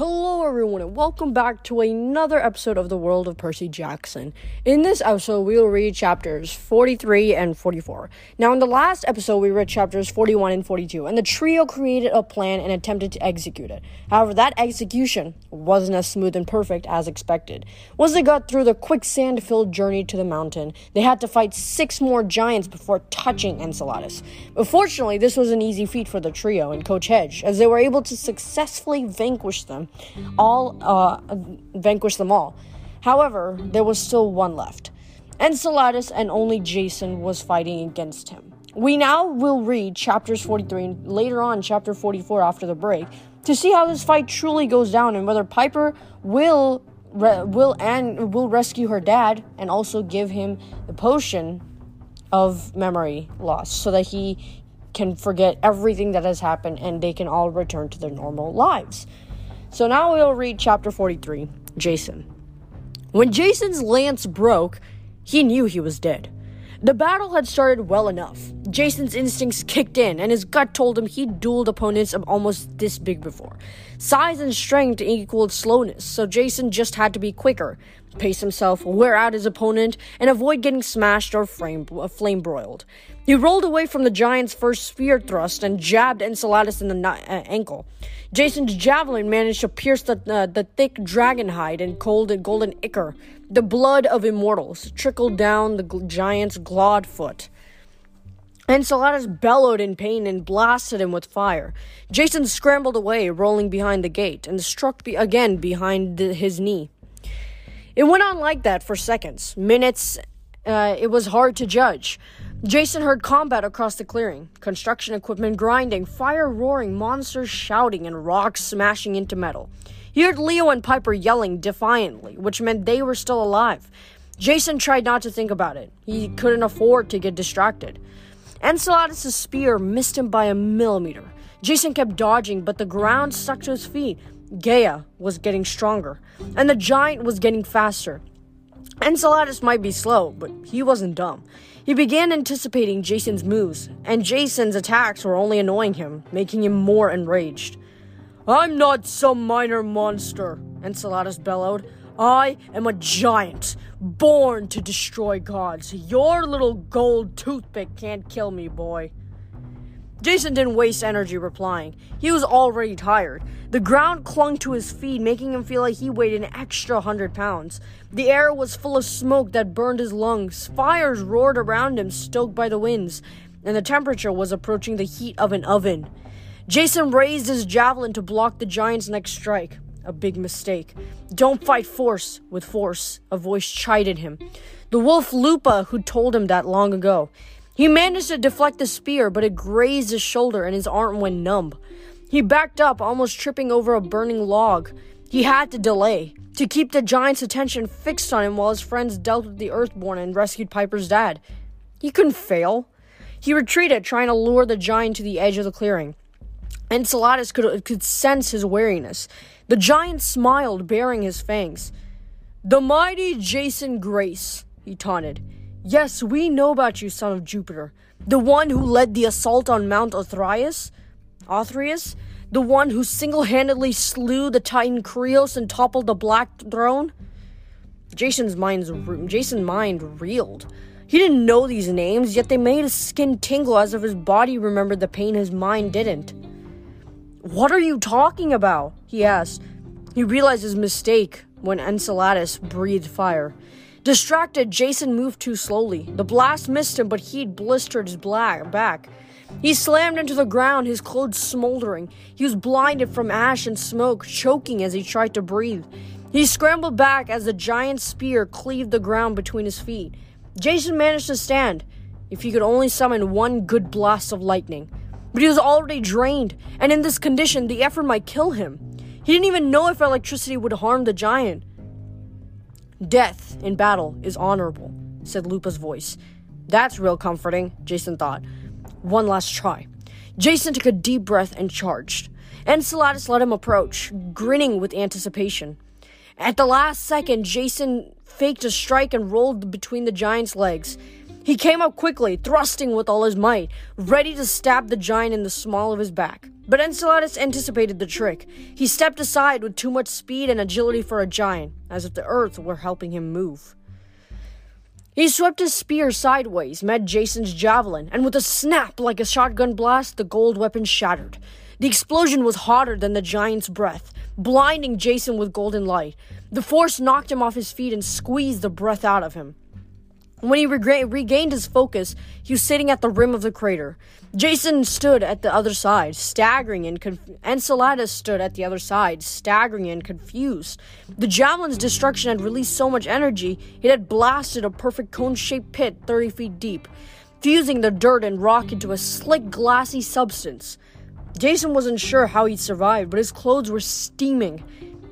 Hello, everyone, and welcome back to another episode of the World of Percy Jackson. In this episode, we will read chapters 43 and 44. Now, in the last episode, we read chapters 41 and 42, and the trio created a plan and attempted to execute it. However, that execution wasn't as smooth and perfect as expected. Once they got through the quicksand filled journey to the mountain, they had to fight six more giants before touching Enceladus. But fortunately, this was an easy feat for the trio and Coach Hedge, as they were able to successfully vanquish them all uh, vanquish them all. However, there was still one left. Enceladus and only Jason was fighting against him. We now will read chapters 43 and later on chapter 44 after the break to see how this fight truly goes down and whether Piper will re- will and will rescue her dad and also give him the potion of memory loss so that he can forget everything that has happened and they can all return to their normal lives. So now we'll read chapter 43 Jason. When Jason's lance broke, he knew he was dead. The battle had started well enough. Jason's instincts kicked in, and his gut told him he'd dueled opponents of almost this big before. Size and strength equaled slowness, so Jason just had to be quicker, pace himself, wear out his opponent, and avoid getting smashed or flame, uh, flame broiled. He rolled away from the giant's first spear thrust and jabbed Enceladus in the uh, ankle. Jason's javelin managed to pierce the, uh, the thick dragon hide and cold golden ichor. The blood of immortals trickled down the gl- giant's clawed foot. Enceladus bellowed in pain and blasted him with fire. Jason scrambled away, rolling behind the gate, and struck be- again behind the- his knee. It went on like that for seconds, minutes. Uh, it was hard to judge. Jason heard combat across the clearing construction equipment grinding, fire roaring, monsters shouting, and rocks smashing into metal. He heard Leo and Piper yelling defiantly, which meant they were still alive. Jason tried not to think about it. He couldn't afford to get distracted. Enceladus' spear missed him by a millimeter. Jason kept dodging, but the ground stuck to his feet. Gaia was getting stronger, and the giant was getting faster. Enceladus might be slow, but he wasn't dumb. He began anticipating Jason's moves, and Jason's attacks were only annoying him, making him more enraged. I'm not some minor monster, Enceladus bellowed. I am a giant, born to destroy gods. Your little gold toothpick can't kill me, boy. Jason didn't waste energy replying. He was already tired. The ground clung to his feet, making him feel like he weighed an extra hundred pounds. The air was full of smoke that burned his lungs. Fires roared around him, stoked by the winds, and the temperature was approaching the heat of an oven. Jason raised his javelin to block the giant's next strike. A big mistake. Don't fight force with force, a voice chided him. The wolf Lupa, who told him that long ago. He managed to deflect the spear, but it grazed his shoulder and his arm went numb. He backed up, almost tripping over a burning log. He had to delay, to keep the giant's attention fixed on him while his friends dealt with the Earthborn and rescued Piper's dad. He couldn't fail. He retreated, trying to lure the giant to the edge of the clearing. Enceladus could, could sense his wariness. The giant smiled, baring his fangs. The mighty Jason Grace, he taunted. Yes, we know about you, son of Jupiter. The one who led the assault on Mount Othrius? Othrius? The one who single handedly slew the Titan Krios and toppled the Black Throne? Jason's mind's Jason's mind reeled. He didn't know these names, yet they made his skin tingle as if his body remembered the pain his mind didn't. What are you talking about? he asked. He realized his mistake when Enceladus breathed fire. Distracted, Jason moved too slowly. The blast missed him, but he'd blistered his black back. He slammed into the ground, his clothes smoldering. He was blinded from ash and smoke, choking as he tried to breathe. He scrambled back as the giant spear cleaved the ground between his feet. Jason managed to stand, if he could only summon one good blast of lightning. But he was already drained, and in this condition, the effort might kill him. He didn't even know if electricity would harm the giant. Death in battle is honorable, said Lupa's voice. That's real comforting, Jason thought. One last try. Jason took a deep breath and charged. Enceladus let him approach, grinning with anticipation. At the last second, Jason faked a strike and rolled between the giant's legs. He came up quickly, thrusting with all his might, ready to stab the giant in the small of his back. But Enceladus anticipated the trick. He stepped aside with too much speed and agility for a giant, as if the earth were helping him move. He swept his spear sideways, met Jason's javelin, and with a snap like a shotgun blast, the gold weapon shattered. The explosion was hotter than the giant's breath, blinding Jason with golden light. The force knocked him off his feet and squeezed the breath out of him. When he rega- regained his focus, he was sitting at the rim of the crater. Jason stood at the other side, staggering and conf- Enceladus stood at the other side, staggering and confused. The javelin's destruction had released so much energy, it had blasted a perfect cone shaped pit 30 feet deep, fusing the dirt and rock into a slick, glassy substance. Jason wasn't sure how he'd survived, but his clothes were steaming.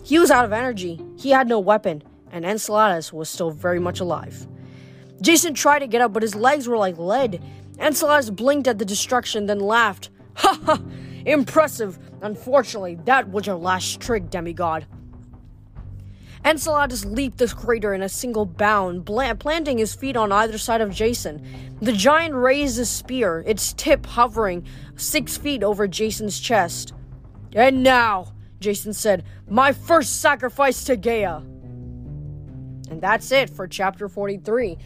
He was out of energy, he had no weapon, and Enceladus was still very much alive. Jason tried to get up, but his legs were like lead. Enceladus blinked at the destruction, then laughed. Ha ha! Impressive! Unfortunately, that was your last trick, demigod. Enceladus leaped the crater in a single bound, planting his feet on either side of Jason. The giant raised his spear, its tip hovering six feet over Jason's chest. And now, Jason said, my first sacrifice to Gaia. And that's it for chapter 43.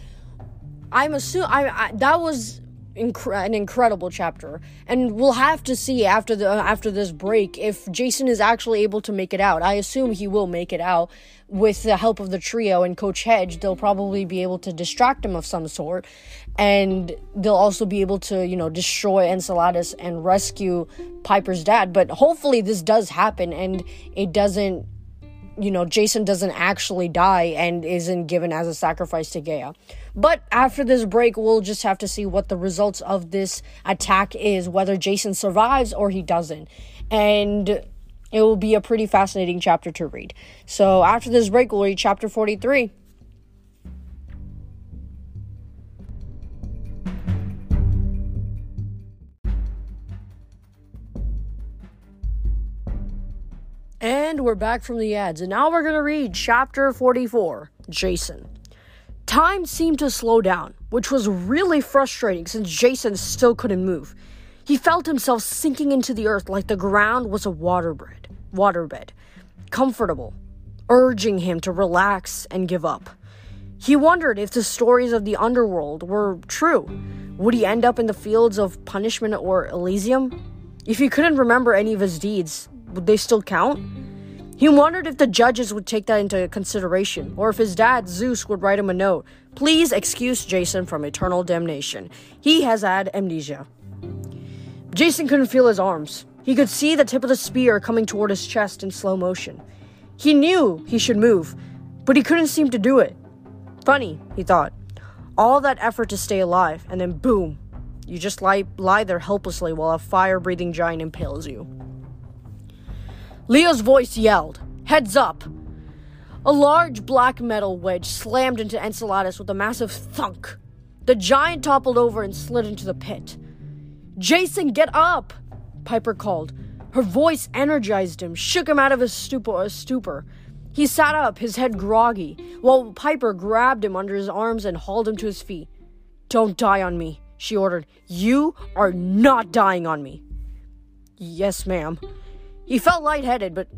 I'm assuming I, that was incre- an incredible chapter, and we'll have to see after the after this break if Jason is actually able to make it out. I assume he will make it out with the help of the trio and Coach Hedge. They'll probably be able to distract him of some sort, and they'll also be able to you know destroy Enceladus and rescue Piper's dad. But hopefully this does happen and it doesn't you know, Jason doesn't actually die and isn't given as a sacrifice to Gaia. But after this break, we'll just have to see what the results of this attack is, whether Jason survives or he doesn't. And it will be a pretty fascinating chapter to read. So after this break, we'll read chapter 43. And we're back from the ads, and now we're going to read chapter 44 Jason. Time seemed to slow down, which was really frustrating since Jason still couldn't move. He felt himself sinking into the earth like the ground was a waterbed, waterbed, comfortable, urging him to relax and give up. He wondered if the stories of the underworld were true. Would he end up in the fields of punishment or Elysium? If he couldn't remember any of his deeds, would they still count? He wondered if the judges would take that into consideration, or if his dad, Zeus, would write him a note. Please excuse Jason from eternal damnation. He has had amnesia. Jason couldn't feel his arms. He could see the tip of the spear coming toward his chest in slow motion. He knew he should move, but he couldn't seem to do it. Funny, he thought. All that effort to stay alive, and then boom, you just lie, lie there helplessly while a fire breathing giant impales you. Leo's voice yelled, Heads up! A large black metal wedge slammed into Enceladus with a massive thunk. The giant toppled over and slid into the pit. Jason, get up! Piper called. Her voice energized him, shook him out of his stupor. Uh, stupor. He sat up, his head groggy, while Piper grabbed him under his arms and hauled him to his feet. Don't die on me, she ordered. You are not dying on me. Yes, ma'am. He felt lightheaded, but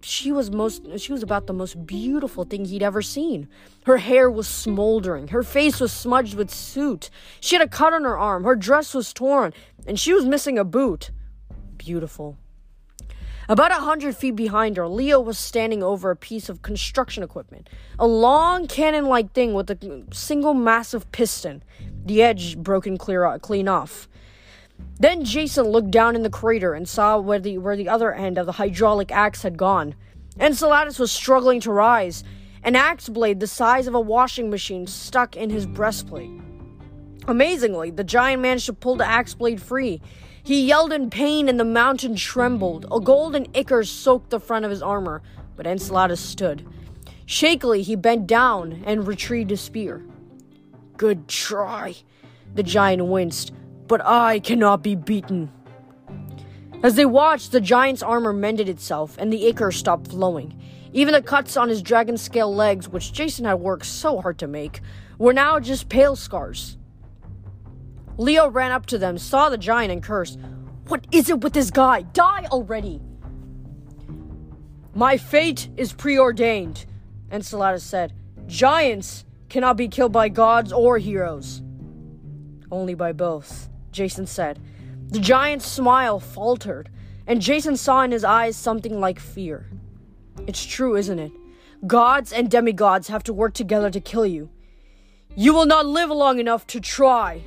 she was most she was about the most beautiful thing he'd ever seen. Her hair was smoldering, her face was smudged with soot. She had a cut on her arm, her dress was torn, and she was missing a boot. Beautiful. About a hundred feet behind her, Leo was standing over a piece of construction equipment. A long cannon like thing with a single massive piston, the edge broken clear clean off. Then Jason looked down in the crater and saw where the where the other end of the hydraulic axe had gone. Enceladus was struggling to rise, an axe blade the size of a washing machine stuck in his breastplate. Amazingly, the giant managed to pull the axe blade free. He yelled in pain and the mountain trembled. A golden ichor soaked the front of his armor, but Enceladus stood. Shakily, he bent down and retrieved his spear. Good try. The giant winced but I cannot be beaten. As they watched, the giant's armor mended itself, and the ichor stopped flowing. Even the cuts on his dragon scale legs, which Jason had worked so hard to make, were now just pale scars. Leo ran up to them, saw the giant, and cursed. What is it with this guy? Die already! My fate is preordained, Enceladus said. Giants cannot be killed by gods or heroes. Only by both, Jason said. The giant's smile faltered, and Jason saw in his eyes something like fear. It's true, isn't it? Gods and demigods have to work together to kill you. You will not live long enough to try.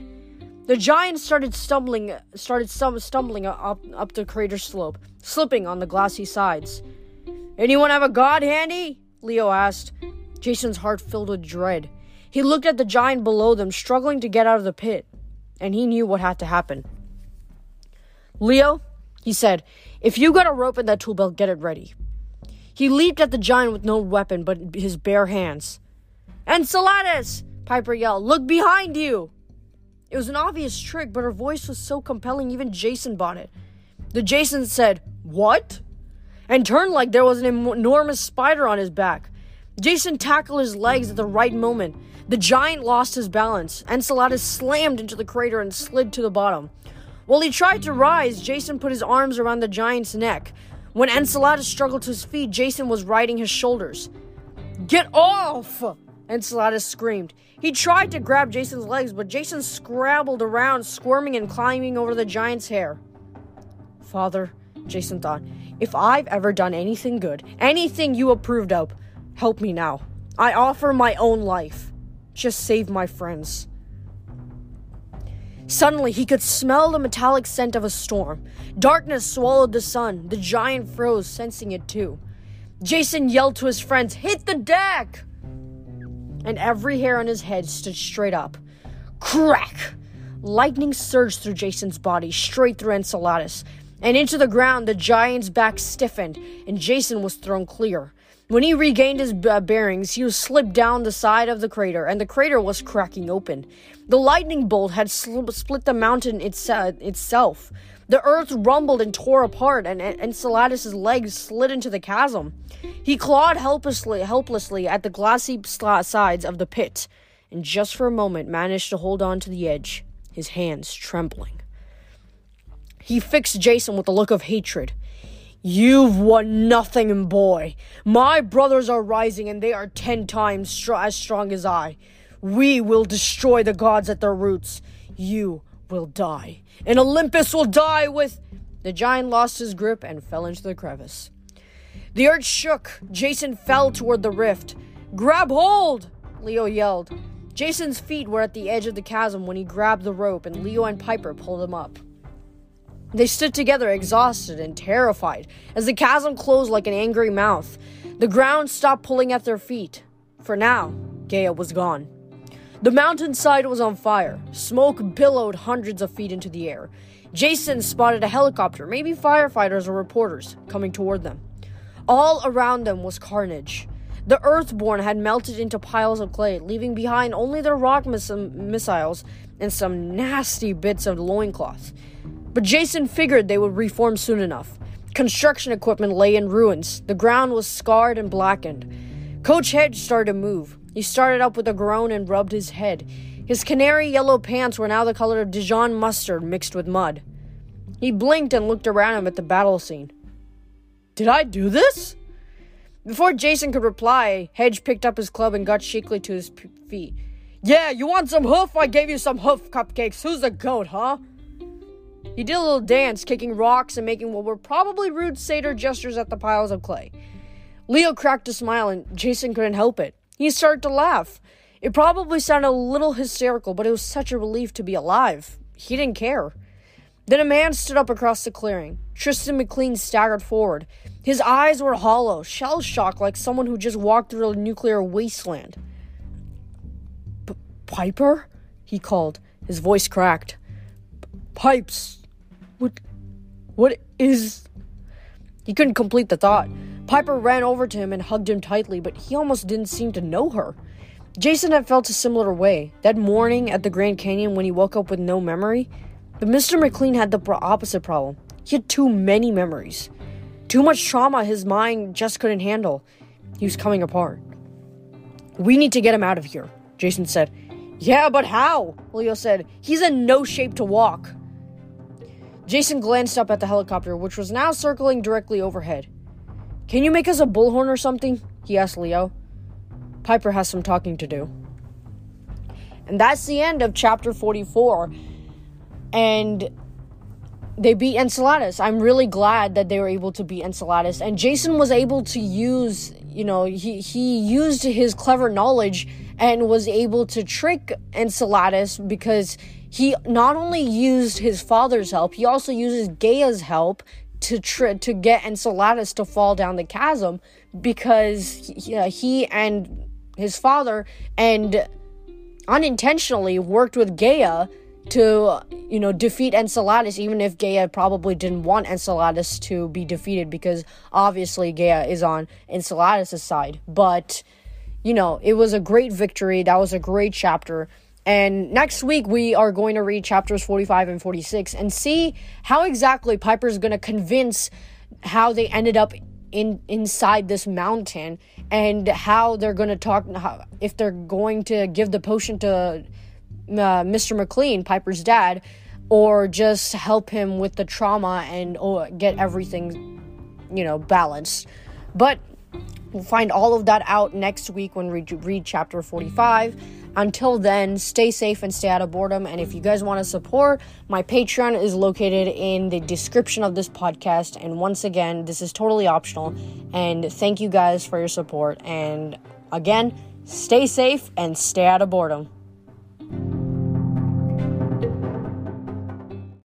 The giant started stumbling, started stumbling up up the crater slope, slipping on the glassy sides. Anyone have a god handy? Leo asked. Jason's heart filled with dread. He looked at the giant below them, struggling to get out of the pit, and he knew what had to happen. Leo, he said, if you got a rope in that tool belt, get it ready. He leaped at the giant with no weapon but his bare hands. Enceladus! Piper yelled. Look behind you! It was an obvious trick, but her voice was so compelling even Jason bought it. The Jason said, What? And turned like there was an enormous spider on his back. Jason tackled his legs at the right moment. The giant lost his balance. Enceladus slammed into the crater and slid to the bottom. While he tried to rise, Jason put his arms around the giant's neck. When Enceladus struggled to his feet, Jason was riding his shoulders. Get off! Enceladus screamed. He tried to grab Jason's legs, but Jason scrabbled around, squirming and climbing over the giant's hair. Father, Jason thought, if I've ever done anything good, anything you approved of, help me now. I offer my own life. Just save my friends. Suddenly, he could smell the metallic scent of a storm. Darkness swallowed the sun. The giant froze, sensing it too. Jason yelled to his friends, Hit the deck! and every hair on his head stood straight up. Crack! Lightning surged through Jason's body, straight through Enceladus, and into the ground. The giant's back stiffened, and Jason was thrown clear. When he regained his uh, bearings, he slipped down the side of the crater, and the crater was cracking open. The lightning bolt had sl- split the mountain its- itself. The earth rumbled and tore apart, and Enceladus' legs slid into the chasm. He clawed helplessly, helplessly at the glassy sides of the pit, and just for a moment managed to hold on to the edge, his hands trembling. He fixed Jason with a look of hatred. You've won nothing, boy. My brothers are rising, and they are ten times str- as strong as I. We will destroy the gods at their roots. You will die, and Olympus will die with. The giant lost his grip and fell into the crevice. The earth shook. Jason fell toward the rift. Grab hold! Leo yelled. Jason's feet were at the edge of the chasm when he grabbed the rope, and Leo and Piper pulled him up. They stood together, exhausted and terrified, as the chasm closed like an angry mouth. The ground stopped pulling at their feet. For now, Gaia was gone. The mountainside was on fire. Smoke billowed hundreds of feet into the air. Jason spotted a helicopter, maybe firefighters or reporters, coming toward them. All around them was carnage. The Earthborn had melted into piles of clay, leaving behind only their rock miss- missiles and some nasty bits of loincloth. But Jason figured they would reform soon enough. Construction equipment lay in ruins. The ground was scarred and blackened. Coach Hedge started to move. He started up with a groan and rubbed his head. His canary yellow pants were now the color of Dijon mustard mixed with mud. He blinked and looked around him at the battle scene. Did I do this? Before Jason could reply, Hedge picked up his club and got shakily to his p- feet. Yeah, you want some hoof? I gave you some hoof cupcakes. Who's the goat, huh? He did a little dance, kicking rocks and making what were probably rude satyr gestures at the piles of clay. Leo cracked a smile and Jason couldn't help it. He started to laugh. It probably sounded a little hysterical, but it was such a relief to be alive. He didn't care. Then a man stood up across the clearing. Tristan McLean staggered forward. His eyes were hollow, shell shocked like someone who just walked through a nuclear wasteland. Piper? he called. His voice cracked. Pipes. What. What is. He couldn't complete the thought. Piper ran over to him and hugged him tightly, but he almost didn't seem to know her. Jason had felt a similar way. That morning at the Grand Canyon when he woke up with no memory. But Mr. McLean had the opposite problem. He had too many memories. Too much trauma his mind just couldn't handle. He was coming apart. We need to get him out of here, Jason said. Yeah, but how? Leo said. He's in no shape to walk. Jason glanced up at the helicopter, which was now circling directly overhead. Can you make us a bullhorn or something? he asked Leo. Piper has some talking to do. And that's the end of chapter 44. And they beat Enceladus. I'm really glad that they were able to beat Enceladus. And Jason was able to use, you know, he, he used his clever knowledge and was able to trick Enceladus because he not only used his father's help, he also uses Gaia's help to tr- to get Enceladus to fall down the chasm because he, uh, he and his father and unintentionally worked with Gaia to you know defeat Enceladus even if Gaia probably didn't want Enceladus to be defeated because obviously Gaia is on Enceladus' side. But you know it was a great victory. That was a great chapter and next week we are going to read chapters 45 and 46 and see how exactly Piper's going to convince how they ended up in inside this mountain and how they're going to talk how, if they're going to give the potion to uh, Mr. McLean, Piper's dad, or just help him with the trauma and get everything, you know, balanced. But we'll find all of that out next week when we read chapter 45. Until then, stay safe and stay out of boredom. And if you guys want to support, my Patreon is located in the description of this podcast. And once again, this is totally optional. And thank you guys for your support. And again, stay safe and stay out of boredom.